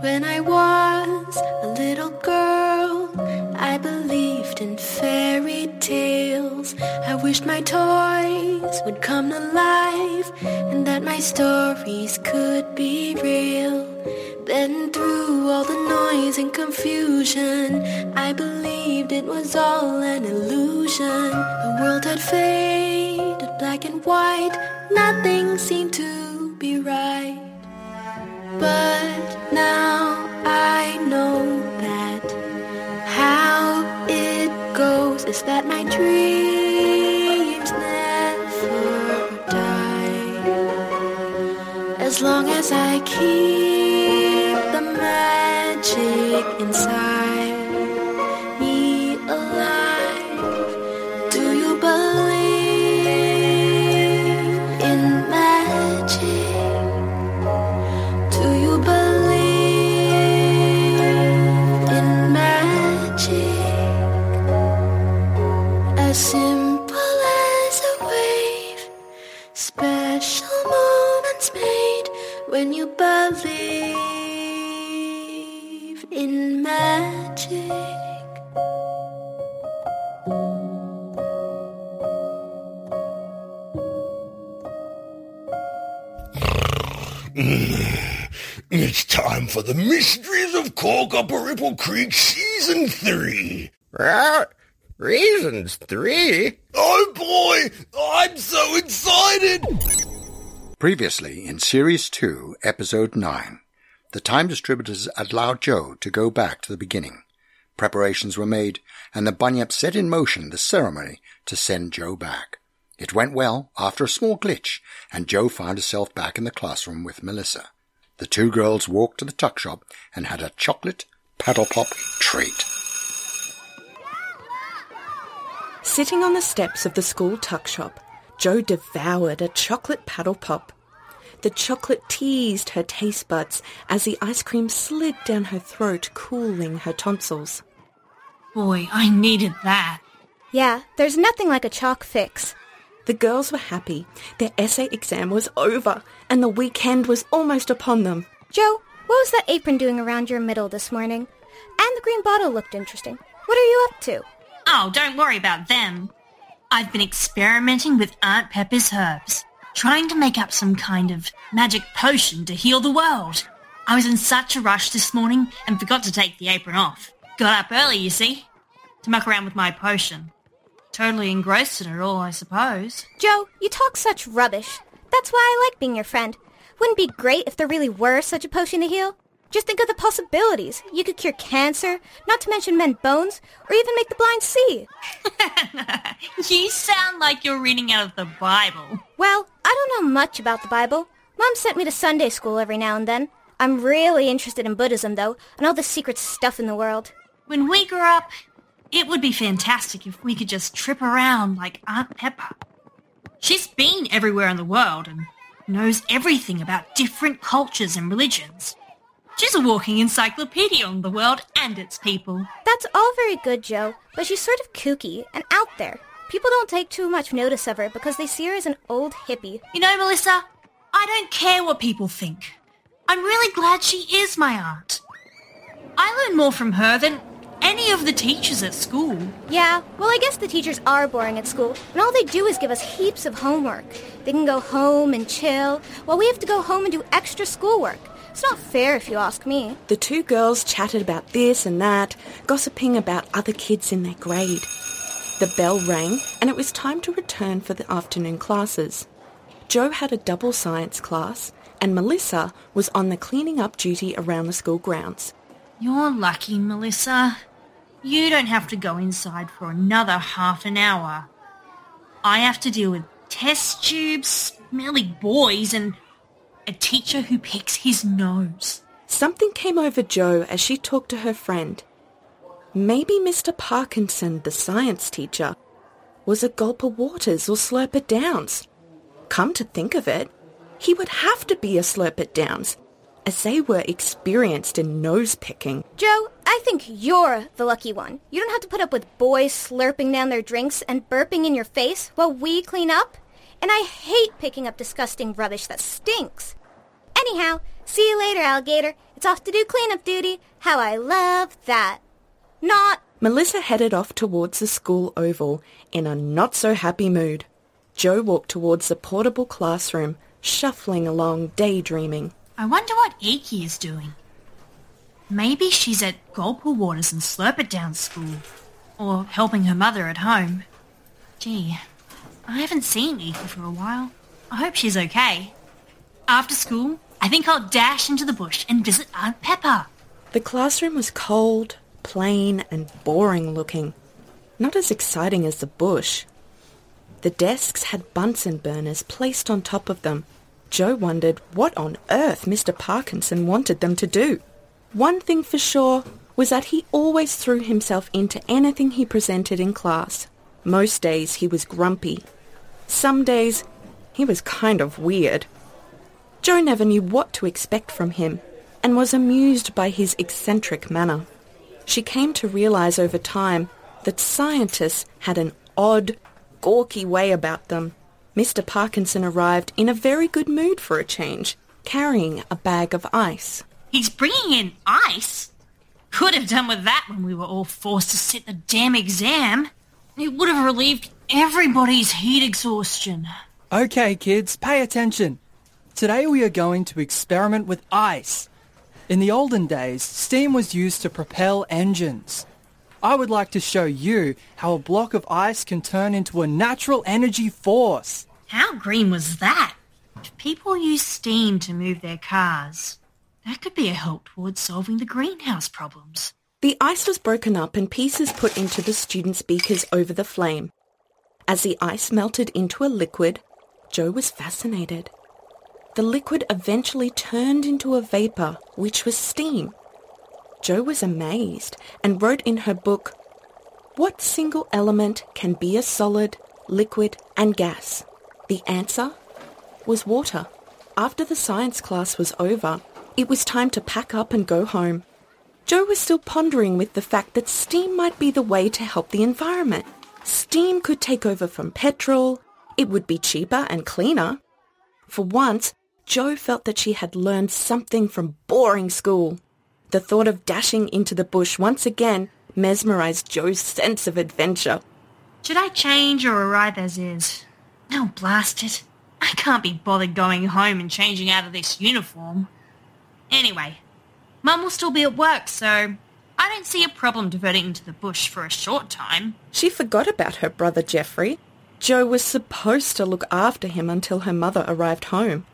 When I was a little girl, I believed in fairy tales. I wished my toys would come to life and that my stories could be real. Then through all the noise and confusion, I believed it was all an illusion. The world had faded black and white, nothing seemed to be right. But now I know that how it goes is that my dreams never die. As long as I keep inside the Mysteries of Corkuparipple Creek Season 3. Uh, reasons three? Oh boy, I'm so excited! Previously in Series 2, Episode 9, the time distributors allowed Jo to go back to the beginning. Preparations were made, and the Bunyip set in motion the ceremony to send Jo back. It went well after a small glitch, and Jo found herself back in the classroom with Melissa. The two girls walked to the tuck shop and had a chocolate paddle pop treat. Sitting on the steps of the school tuck shop, Jo devoured a chocolate paddle pop. The chocolate teased her taste buds as the ice cream slid down her throat, cooling her tonsils. Boy, I needed that. Yeah, there's nothing like a chalk fix. The girls were happy. Their essay exam was over, and the weekend was almost upon them. Jo, what was that apron doing around your middle this morning? And the green bottle looked interesting. What are you up to? Oh, don't worry about them. I've been experimenting with Aunt Pepper's herbs, trying to make up some kind of magic potion to heal the world. I was in such a rush this morning and forgot to take the apron off. Got up early, you see, to muck around with my potion. Totally engrossed in it all, I suppose. Jo, you talk such rubbish. That's why I like being your friend. Wouldn't it be great if there really were such a potion to heal? Just think of the possibilities. You could cure cancer, not to mention mend bones, or even make the blind see. you sound like you're reading out of the Bible. Well, I don't know much about the Bible. Mom sent me to Sunday school every now and then. I'm really interested in Buddhism, though, and all the secret stuff in the world. When we grow up, it would be fantastic if we could just trip around like Aunt Pepper. She's been everywhere in the world and knows everything about different cultures and religions. She's a walking encyclopedia on the world and its people. That's all very good, Jo, but she's sort of kooky and out there. People don't take too much notice of her because they see her as an old hippie. You know, Melissa, I don't care what people think. I'm really glad she is my aunt. I learn more from her than any of the teachers at school. Yeah, well, I guess the teachers are boring at school, and all they do is give us heaps of homework. They can go home and chill, while we have to go home and do extra schoolwork. It's not fair if you ask me. The two girls chatted about this and that, gossiping about other kids in their grade. The bell rang, and it was time to return for the afternoon classes. Jo had a double science class, and Melissa was on the cleaning up duty around the school grounds. You're lucky, Melissa. You don't have to go inside for another half an hour. I have to deal with test tubes, smelly boys, and a teacher who picks his nose. Something came over Jo as she talked to her friend. Maybe Mr. Parkinson, the science teacher, was a Gulper Waters or Slurper Downs. Come to think of it, he would have to be a Slurper Downs, as they were experienced in nose picking. Jo, I think you're the lucky one. You don't have to put up with boys slurping down their drinks and burping in your face while we clean up. And I hate picking up disgusting rubbish that stinks. Anyhow, see you later, alligator. It's off to do cleanup duty. How I love that. Not. Melissa headed off towards the school oval in a not so happy mood. Jo walked towards the portable classroom, shuffling along, daydreaming. I wonder what Eiki is doing. Maybe she's at Gulper Waters and Slurpit Down school, or helping her mother at home. Gee, I haven't seen Eiki for a while. I hope she's okay. After school, I think I'll dash into the bush and visit Aunt Pepper. The classroom was cold, plain, and boring looking. Not as exciting as the bush. The desks had Bunsen burners placed on top of them. Jo wondered what on earth Mr. Parkinson wanted them to do. One thing for sure was that he always threw himself into anything he presented in class. Most days he was grumpy. Some days he was kind of weird. Jo never knew what to expect from him and was amused by his eccentric manner. She came to realize over time that scientists had an odd, gawky way about them. Mr. Parkinson arrived in a very good mood for a change, carrying a bag of ice. He's bringing in ice? Could have done with that when we were all forced to sit the damn exam. It would have relieved everybody's heat exhaustion. Okay, kids, pay attention. Today we are going to experiment with ice. In the olden days, steam was used to propel engines. I would like to show you how a block of ice can turn into a natural energy force. How green was that? If people use steam to move their cars, that could be a help towards solving the greenhouse problems. The ice was broken up and pieces put into the students' beakers over the flame. As the ice melted into a liquid, Jo was fascinated. The liquid eventually turned into a vapor, which was steam. Jo was amazed and wrote in her book, What single element can be a solid, liquid, and gas? The answer was water. After the science class was over, it was time to pack up and go home. Jo was still pondering with the fact that steam might be the way to help the environment. Steam could take over from petrol. It would be cheaper and cleaner. For once, Jo felt that she had learned something from boring school. The thought of dashing into the bush once again mesmerized Jo's sense of adventure. Should I change or arrive as is? No, blast it. I can't be bothered going home and changing out of this uniform. Anyway, Mum will still be at work, so I don't see a problem diverting into the bush for a short time. She forgot about her brother Geoffrey. Jo was supposed to look after him until her mother arrived home.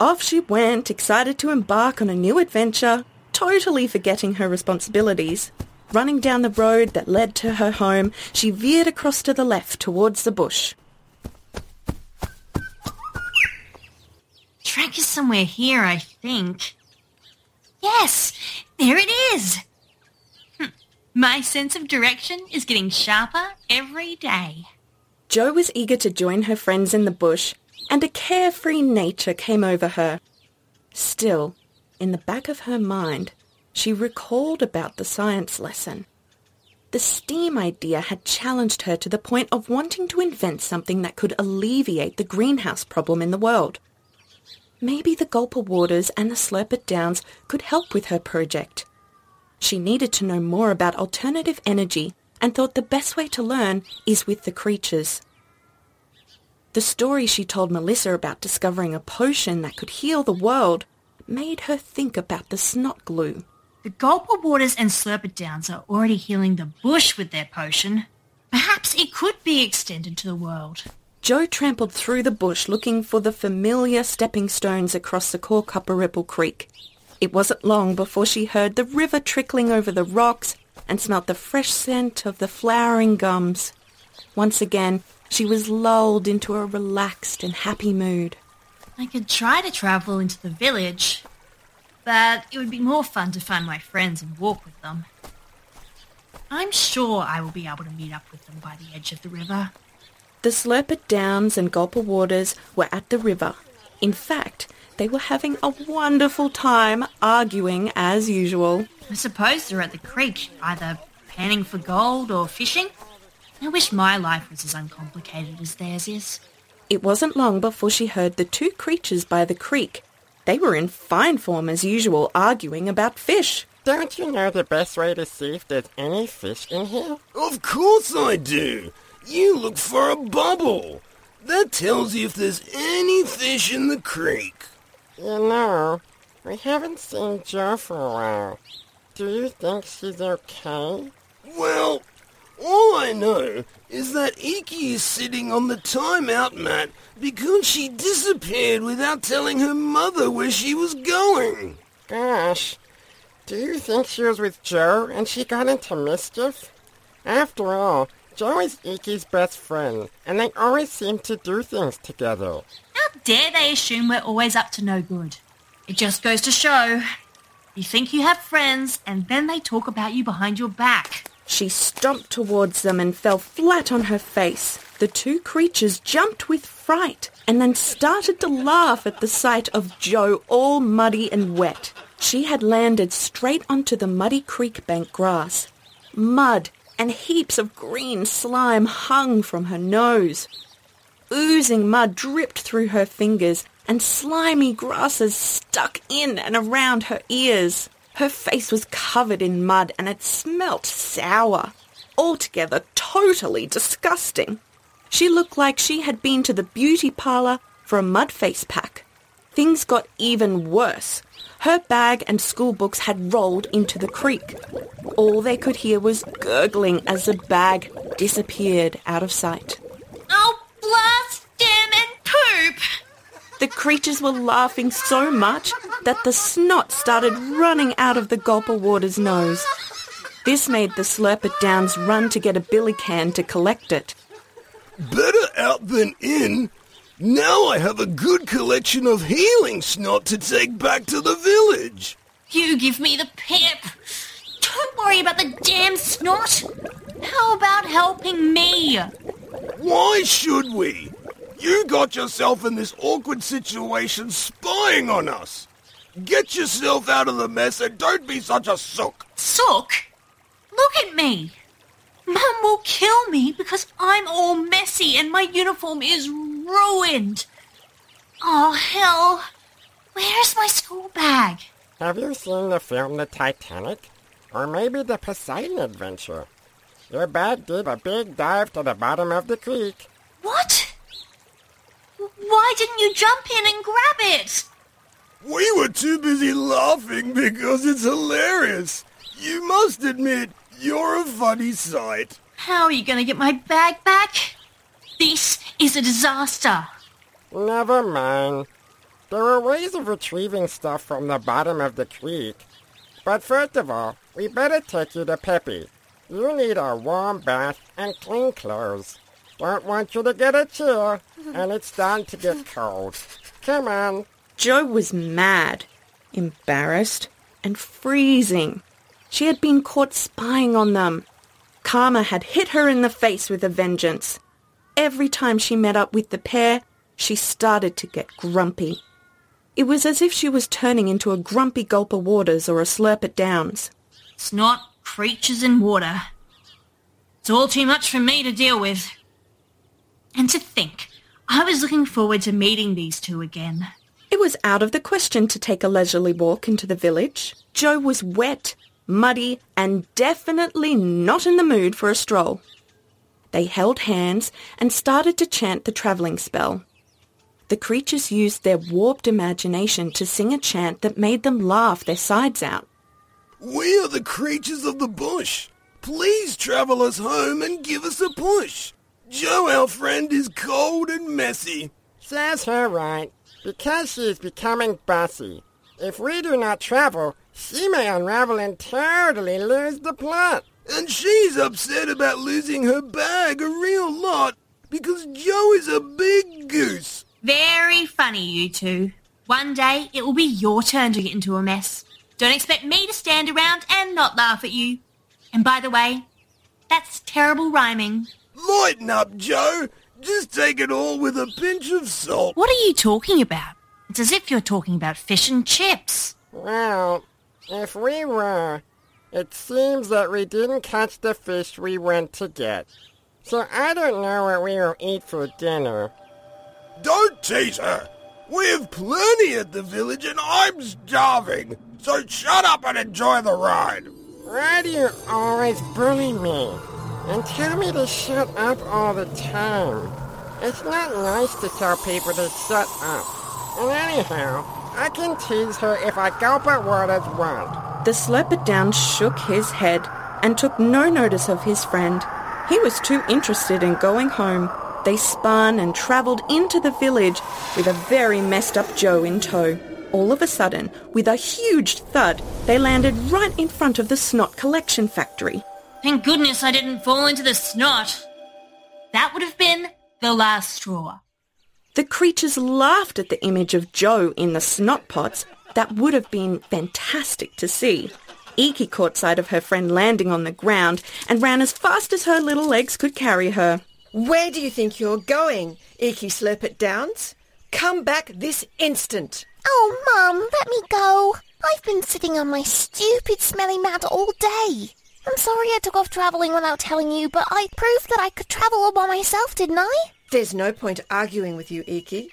Off she went, excited to embark on a new adventure, totally forgetting her responsibilities. Running down the road that led to her home, she veered across to the left towards the bush. Track is somewhere here, I think. Yes, there it is. Hm, My sense of direction is getting sharper every day. Jo was eager to join her friends in the bush, and a carefree nature came over her. Still, in the back of her mind, she recalled about the science lesson. The steam idea had challenged her to the point of wanting to invent something that could alleviate the greenhouse problem in the world. Maybe the Gulper Waters and the Slurpit Downs could help with her project. She needed to know more about alternative energy and thought the best way to learn is with the creatures. The story she told Melissa about discovering a potion that could heal the world made her think about the snot glue. The Gulper Waters and Slurpit Downs are already healing the bush with their potion. Perhaps it could be extended to the world. Jo trampled through the bush looking for the familiar stepping stones across the Corcupper Creek. It wasn't long before she heard the river trickling over the rocks and smelt the fresh scent of the flowering gums. Once again, she was lulled into a relaxed and happy mood. I could try to travel into the village, but it would be more fun to find my friends and walk with them. I'm sure I will be able to meet up with them by the edge of the river. The Slurpit Downs and Gulper Waters were at the river. In fact, They were having a wonderful time arguing as usual. I suppose they're at the creek, either panning for gold or fishing. I wish my life was as uncomplicated as theirs is. It wasn't long before she heard the two creatures by the creek. They were in fine form as usual, arguing about fish. Don't you know the best way to see if there's any fish in here? Of course I do. You look for a bubble. That tells you if there's any fish in the creek. You know, we haven't seen Jo for a while. Do you think she's okay? Well, all I know is that Eiki is sitting on the timeout mat because she disappeared without telling her mother where she was going. Gosh, do you think she was with Jo and she got into mischief? After all, Jo is Eiki's best friend, and they always seem to do things together. How dare they assume we're always up to no good? It just goes to show. You think you have friends, and then they talk about you behind your back. She stomped towards them and fell flat on her face. The two creatures jumped with fright and then started to laugh at the sight of Jo all muddy and wet. She had landed straight onto the muddy creek bank grass. Mud and heaps of green slime hung from her nose. Oozing mud dripped through her fingers and slimy grasses stuck in and around her ears. Her face was covered in mud and it smelt sour. Altogether totally disgusting. She looked like she had been to the beauty parlour for a mud face pack. Things got even worse. Her bag and school books had rolled into the creek. All they could hear was gurgling as the bag disappeared out of sight. Oh, blast, damn, and poop! The creatures were laughing so much that the snot started running out of the gulper water's nose. This made the Slurpit Downs run to get a billy can to collect it. Better out than in. Now I have a good collection of healing snot to take back to the village. You give me the pip. Don't worry about the damn snot. How about helping me? Why should we? You got yourself in this awkward situation spying on us. Get yourself out of the mess and don't be such a sook. Sook? Look at me. Mum will kill me because I'm all messy and my uniform is ruined. Oh, hell. Where's my school bag? Have you seen the film The Titanic? Or maybe the Poseidon Adventure? Your bag did a big dive to the bottom of the creek. What? Why didn't you jump in and grab it? We were too busy laughing because it's hilarious. You must admit, you're a funny sight. How are you going to get my bag back? This is a disaster. Never mind. There are ways of retrieving stuff from the bottom of the creek. But first of all, we better take you to Peppy. You need a warm bath and clean clothes. Don't want you to get a chill, and it's starting to get cold. Come on. Jo was mad, embarrassed, and freezing. She had been caught spying on them. Karma had hit her in the face with a vengeance. Every time she met up with the pair, she started to get grumpy. It was as if she was turning into a grumpy Gulper Waters or a Slurpit Downs. It's not creatures in water. It's all too much for me to deal with. And to think, I was looking forward to meeting these two again. It was out of the question to take a leisurely walk into the village. Jo was wet, muddy, and definitely not in the mood for a stroll. They held hands and started to chant the travelling spell. The creatures used their warped imagination to sing a chant that made them laugh their sides out. We are the creatures of the bush. Please travel us home and give us a push. Jo, our friend, is cold and messy. Says her right, because she is becoming bossy. If we do not travel, she may unravel and totally lose the plot. And she's upset about losing her bag a real lot because Jo is a big goose. Very funny, you two. One day it will be your turn to get into a mess. Don't expect me to stand around and not laugh at you. And by the way, that's terrible rhyming. Lighten up, Jo. Just take it all with a pinch of salt. What are you talking about? It's as if you're talking about fish and chips. Well, if we were, it seems that we didn't catch the fish we went to get. So I don't know what we will eat for dinner. Don't tease her. We have plenty at the village and I'm starving. So shut up and enjoy the ride. Why do you always bully me? And tell me to shut up all the time. It's not nice to tell people to shut up. And anyhow, I can tease her if I Gulper Waters want. The Slurper Down shook his head and took no notice of his friend. He was too interested in going home. They spun and travelled into the village with a very messed up Jo in tow. All of a sudden, with a huge thud, they landed right in front of the snot collection factory. Thank goodness I didn't fall into the snot. That would have been the last straw. The creatures laughed at the image of Jo in the snot pots. That would have been fantastic to see. Eiki caught sight of her friend landing on the ground and ran as fast as her little legs could carry her. Where do you think you're going, Eiki Slurpit Downs? Come back this instant. Oh, Mum, let me go. I've been sitting on my stupid smelly mat all day. I'm sorry I took off travelling without telling you, but I proved that I could travel all by myself, didn't I? There's no point arguing with you, Eiki.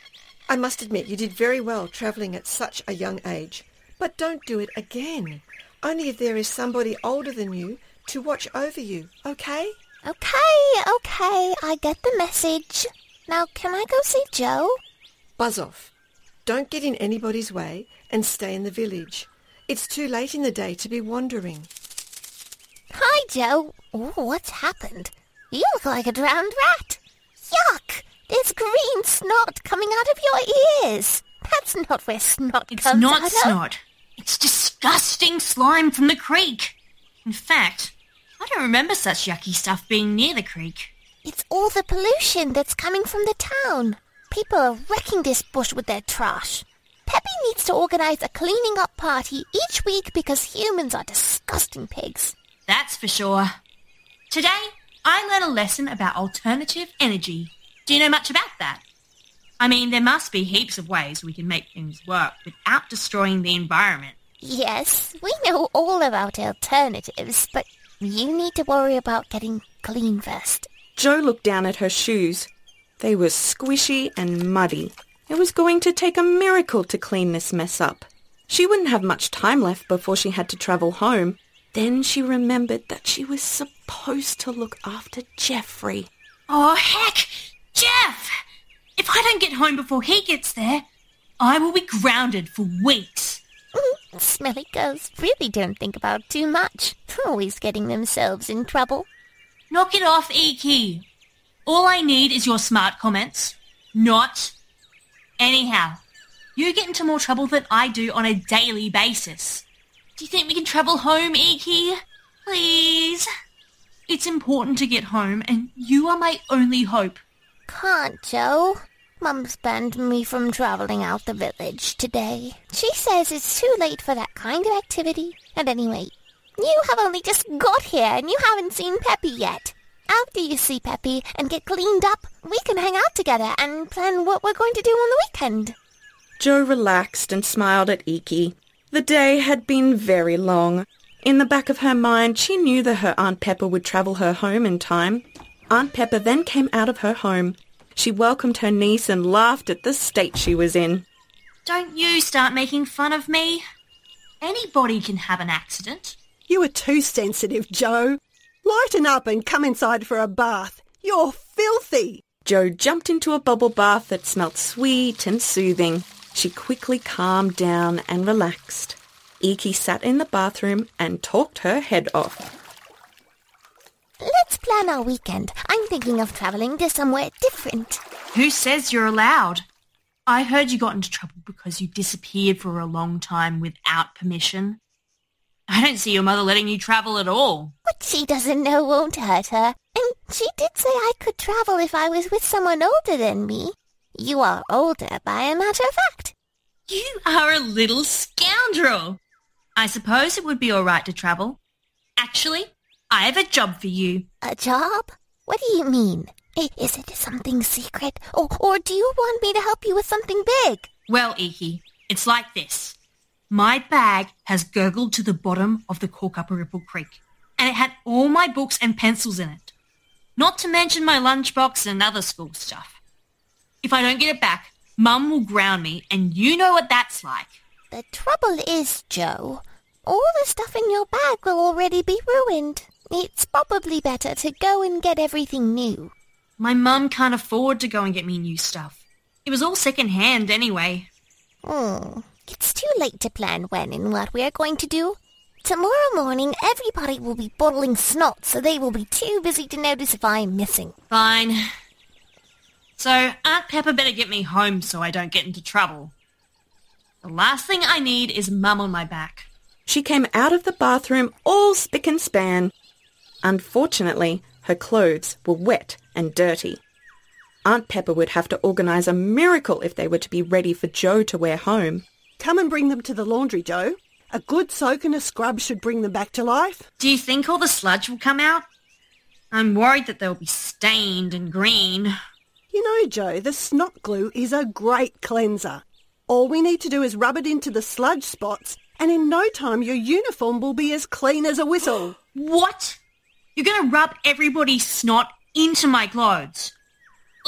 I must admit you did very well travelling at such a young age. But don't do it again. Only if there is somebody older than you to watch over you, okay? Okay, okay, I get the message. Now, can I go see Jo? Buzz off. Don't get in anybody's way and stay in the village. It's too late in the day to be wandering. Hi, Jo. Ooh, what's happened? You look like a drowned rat. Yuck! There's green snot coming out of your ears. That's not where snot It's comes not out of. snot. It's disgusting slime from the creek. In fact, I don't remember such yucky stuff being near the creek. It's all the pollution that's coming from the town. People are wrecking this bush with their trash. Peppy needs to organize a cleaning up party each week because humans are disgusting pigs. That's for sure. Today, I learned a lesson about alternative energy. Do you know much about that? I mean, there must be heaps of ways we can make things work without destroying the environment. Yes, we know all about alternatives, but you need to worry about getting clean first. Joe looked down at her shoes. They were squishy and muddy. It was going to take a miracle to clean this mess up. She wouldn't have much time left before she had to travel home. Then she remembered that she was supposed to look after Geoffrey. Oh, heck! Geoff! If I don't get home before he gets there, I will be grounded for weeks. Mm, Smelly girls really don't think about too much. Always getting themselves in trouble. Knock it off, Eiki. All I need is your smart comments. Not. Anyhow, you get into more trouble than I do on a daily basis. Do you think we can travel home, Eiki? Please? It's important to get home, and you are my only hope. Can't, Jo. Mum's banned me from traveling out the village today. She says it's too late for that kind of activity. And anyway, you have only just got here and you haven't seen Peppy yet. After you see Peppy and get cleaned up, we can hang out together and plan what we're going to do on the weekend. Jo relaxed and smiled at Eiki. The day had been very long. In the back of her mind, she knew that her Aunt Pepper would travel her home in time. Aunt Pepper then came out of her home. She welcomed her niece and laughed at the state she was in. Don't you start making fun of me. Anybody can have an accident. You are too sensitive, Jo. Lighten up and come inside for a bath. You're filthy. Jo jumped into a bubble bath that smelt sweet and soothing. She quickly calmed down and relaxed. Eiki sat in the bathroom and talked her head off. Let's plan our weekend. I'm thinking of traveling to somewhere different. Who says you're allowed? I heard you got into trouble because you disappeared for a long time without permission. I don't see your mother letting you travel at all. What she doesn't know won't hurt her. And she did say I could travel if I was with someone older than me. You are older, by a matter of fact. You are a little scoundrel. I suppose it would be all right to travel. Actually, I have a job for you. A job? What do you mean? Is it something secret? Or, or do you want me to help you with something big? Well, Eiki, it's like this. My bag has gurgled to the bottom of the Corkuparipple Creek, and it had all my books and pencils in it. Not to mention my lunchbox and other school stuff. If I don't get it back, Mum will ground me, and you know what that's like. The trouble is, Jo, all the stuff in your bag will already be ruined. It's probably better to go and get everything new. My mum can't afford to go and get me new stuff. It was all second hand anyway. Hmm. It's too late to plan when and what we are going to do. Tomorrow morning, everybody will be bottling snot, so they will be too busy to notice if I am missing. Fine. So Aunt Pepper better get me home so I don't get into trouble. The last thing I need is Mum on my back. She came out of the bathroom all spick and span. Unfortunately, her clothes were wet and dirty. Aunt Pepper would have to organise a miracle if they were to be ready for Jo to wear home. Come and bring them to the laundry, Jo. A good soak and a scrub should bring them back to life. Do you think all the sludge will come out? I'm worried that they'll be stained and green. You know, Jo, the snot glue is a great cleanser. All we need to do is rub it into the sludge spots, and in no time your uniform will be as clean as a whistle. What? You're going to rub everybody's snot into my clothes?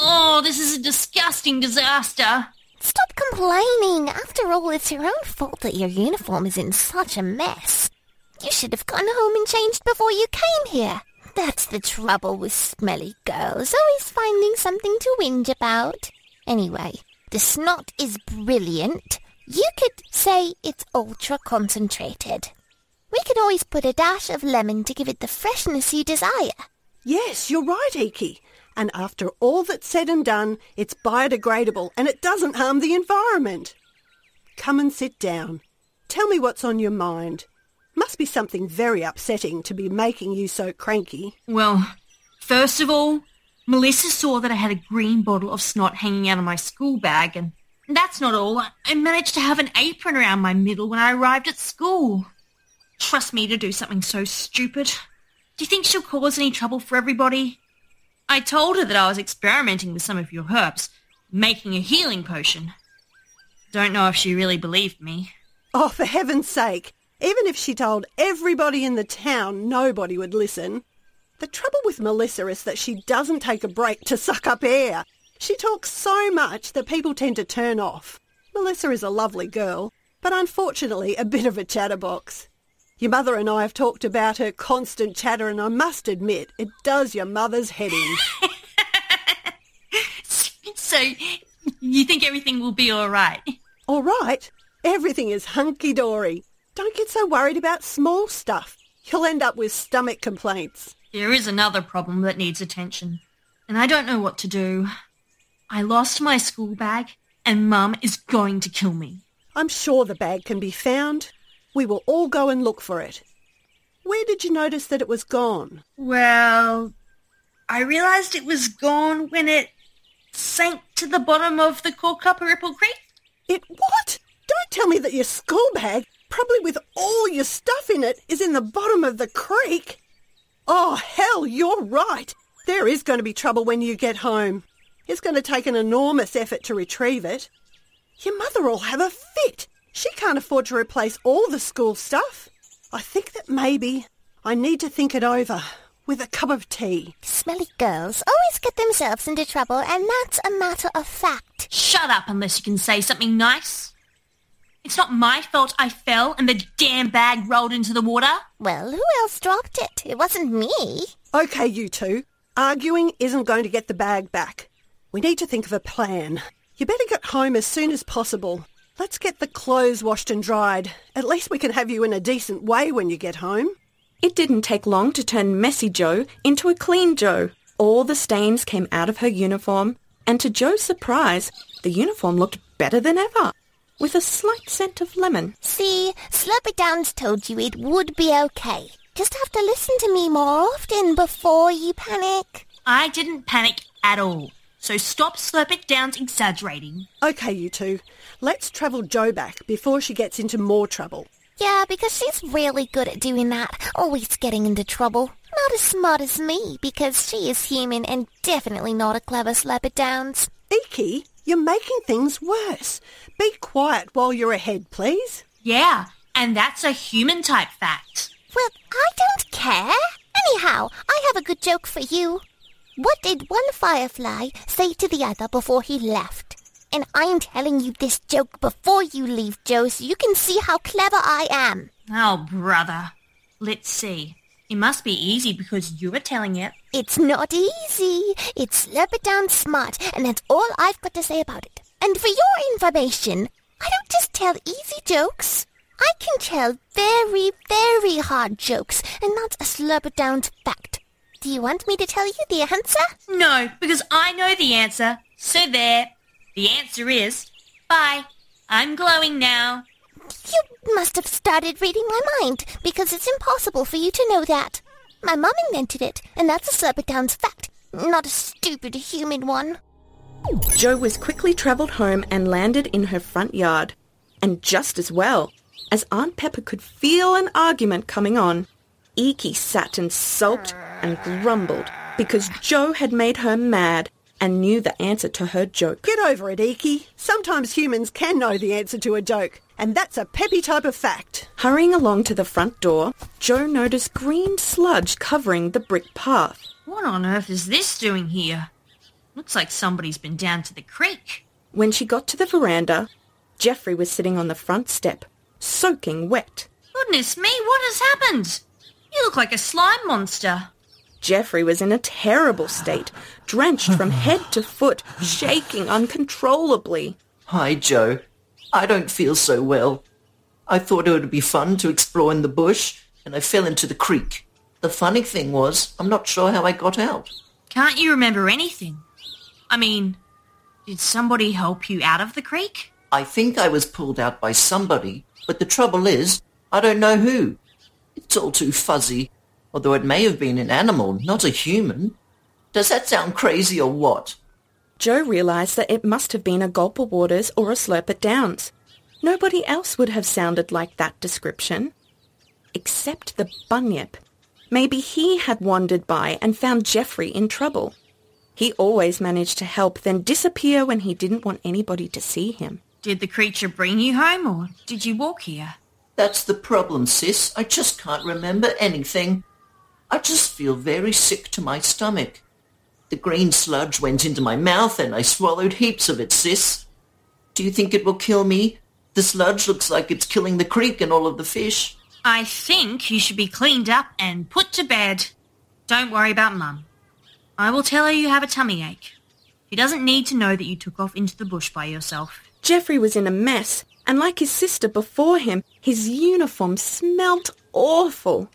Oh, this is a disgusting disaster. Stop complaining. After all, it's your own fault that your uniform is in such a mess. You should have gone home and changed before you came here. That's the trouble with smelly girls, always finding something to whinge about. Anyway, the snot is brilliant. You could say it's ultra concentrated. We could always put a dash of lemon to give it the freshness you desire. Yes, you're right, Eiki. And after all that's said and done, it's biodegradable and it doesn't harm the environment. Come and sit down. Tell me what's on your mind. Must be something very upsetting to be making you so cranky. Well, first of all, Melissa saw that I had a green bottle of snot hanging out of my school bag, and that's not all. I managed to have an apron around my middle when I arrived at school. Trust me to do something so stupid. Do you think she'll cause any trouble for everybody? I told her that I was experimenting with some of your herbs, making a healing potion. Don't know if she really believed me. Oh, for heaven's sake. Even if she told everybody in the town, nobody would listen. The trouble with Melissa is that she doesn't take a break to suck up air. She talks so much that people tend to turn off. Melissa is a lovely girl, but unfortunately a bit of a chatterbox. Your mother and I have talked about her constant chatter, and I must admit, it does your mother's head in. so, you think everything will be all right? All right. Everything is hunky-dory. Don't get so worried about small stuff. You'll end up with stomach complaints. There is another problem that needs attention, and I don't know what to do. I lost my school bag, and Mum is going to kill me. I'm sure the bag can be found. We will all go and look for it. Where did you notice that it was gone? Well, I realised it was gone when it sank to the bottom of the Corkuparipple Creek. It what? Don't tell me that your school bag, probably with all your stuff in it, is in the bottom of the creek. Oh, hell, you're right. There is going to be trouble when you get home. It's going to take an enormous effort to retrieve it. Your mother will have a fit. She can't afford to replace all the school stuff. I think that maybe I need to think it over with a cup of tea. Smelly girls always get themselves into trouble, and that's a matter of fact. Shut up unless you can say something nice. It's not my fault I fell and the damn bag rolled into the water. Well, who else dropped it? It wasn't me. Okay, you two. Arguing isn't going to get the bag back. We need to think of a plan. You better get home as soon as possible. Let's get the clothes washed and dried. At least we can have you in a decent way when you get home. It didn't take long to turn messy Jo into a clean Jo. All the stains came out of her uniform, and to Jo's surprise, the uniform looked better than ever, with a slight scent of lemon. See, Slurpy Downs told you it would be okay. Just have to listen to me more often before you panic. I didn't panic at all. So stop Slurpit Down's exaggerating. Okay, you two. Let's travel Jo back before she gets into more trouble. Yeah, because she's really good at doing that, always getting into trouble. Not as smart as me, because she is human and definitely not a clever Slurpit Downs. Eiki, You're making things worse. Be quiet while you're ahead, please. Yeah, and that's a human type fact. Well, I don't care. Anyhow, I have a good joke for you. What did one firefly say to the other before he left? And I'm telling you this joke before you leave, Jo, so you can see how clever I am. Oh, brother. Let's see. It must be easy because you were telling it. It's not easy. It's slurp down smart, and that's all I've got to say about it. And for your information, I don't just tell easy jokes. I can tell very, very hard jokes, and that's a slurp down fact. Do you want me to tell you the answer? No, because I know the answer. So there. The answer is bye. I'm glowing now. You must have started reading my mind, because it's impossible for you to know that. My mum invented it, and that's a slurp down's fact, not a stupid human one. Jo was quickly travelled home and landed in her front yard. And just as well, as Aunt Pepper could feel an argument coming on, Eiki sat and sulked and grumbled because Jo had made her mad and knew the answer to her joke. Get over it, Eiki. Sometimes humans can know the answer to a joke, and that's a peppy type of fact. Hurrying along to the front door, Jo noticed green sludge covering the brick path. What on earth is this doing here? Looks like somebody's been down to the creek. When she got to the veranda, Geoffrey was sitting on the front step, soaking wet. Goodness me, what has happened? You look like a slime monster. Geoffrey was in a terrible state, drenched from head to foot, shaking uncontrollably. Hi, Jo. I don't feel so well. I thought it would be fun to explore in the bush, and I fell into the creek. The funny thing was, I'm not sure how I got out. Can't you remember anything? I mean, did somebody help you out of the creek? I think I was pulled out by somebody, but the trouble is, I don't know who. It's all too fuzzy, although it may have been an animal, not a human. Does that sound crazy or what? Jo realised that it must have been a Gulper Waters or a Slurpit Downs. Nobody else would have sounded like that description. Except the bunyip. Maybe he had wandered by and found Geoffrey in trouble. He always managed to help, then disappear when he didn't want anybody to see him. Did the creature bring you home or did you walk here? That's the problem, sis. I just can't remember anything. I just feel very sick to my stomach. The green sludge went into my mouth and I swallowed heaps of it, sis. Do you think it will kill me? The sludge looks like it's killing the creek and all of the fish. I think you should be cleaned up and put to bed. Don't worry about Mum. I will tell her you have a tummy ache. She doesn't need to know that you took off into the bush by yourself. Geoffrey was in a mess, and like his sister before him, his uniform smelt awful.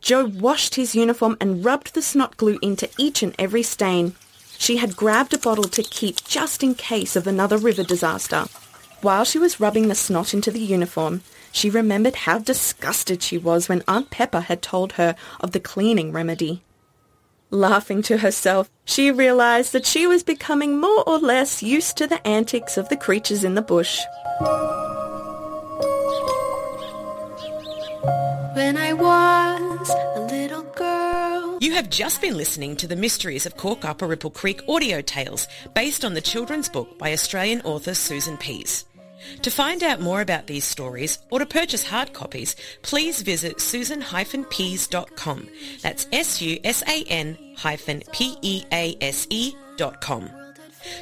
Jo washed his uniform and rubbed the snot glue into each and every stain. She had grabbed a bottle to keep just in case of another river disaster. While she was rubbing the snot into the uniform, she remembered how disgusted she was when Aunt Pepper had told her of the cleaning remedy. Laughing to herself, she realized that she was becoming more or less used to the antics of the creatures in the bush. When I was a little girl. You have just been listening to the Mysteries of Corkuparipple Creek audio tales based on the children's book by Australian author Susan Pease. To find out more about these stories or to purchase hard copies, please visit susan-pease.com. That's S-U-S-A-N hyphen P-E-A-S-E dot com.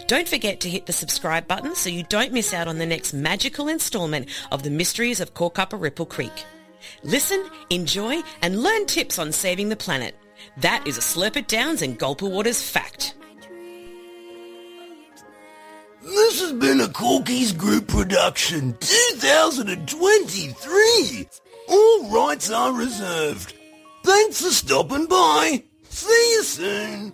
Don't forget to hit the subscribe button so you don't miss out on the next magical installment of the Mysteries of Corkuparipple Creek. Listen, enjoy, and learn tips on saving the planet. That is a Slurpit Downs and Gulper Waters fact. This has been a Corkies Group production, 2023. All rights are reserved. Thanks for stopping by. See you soon.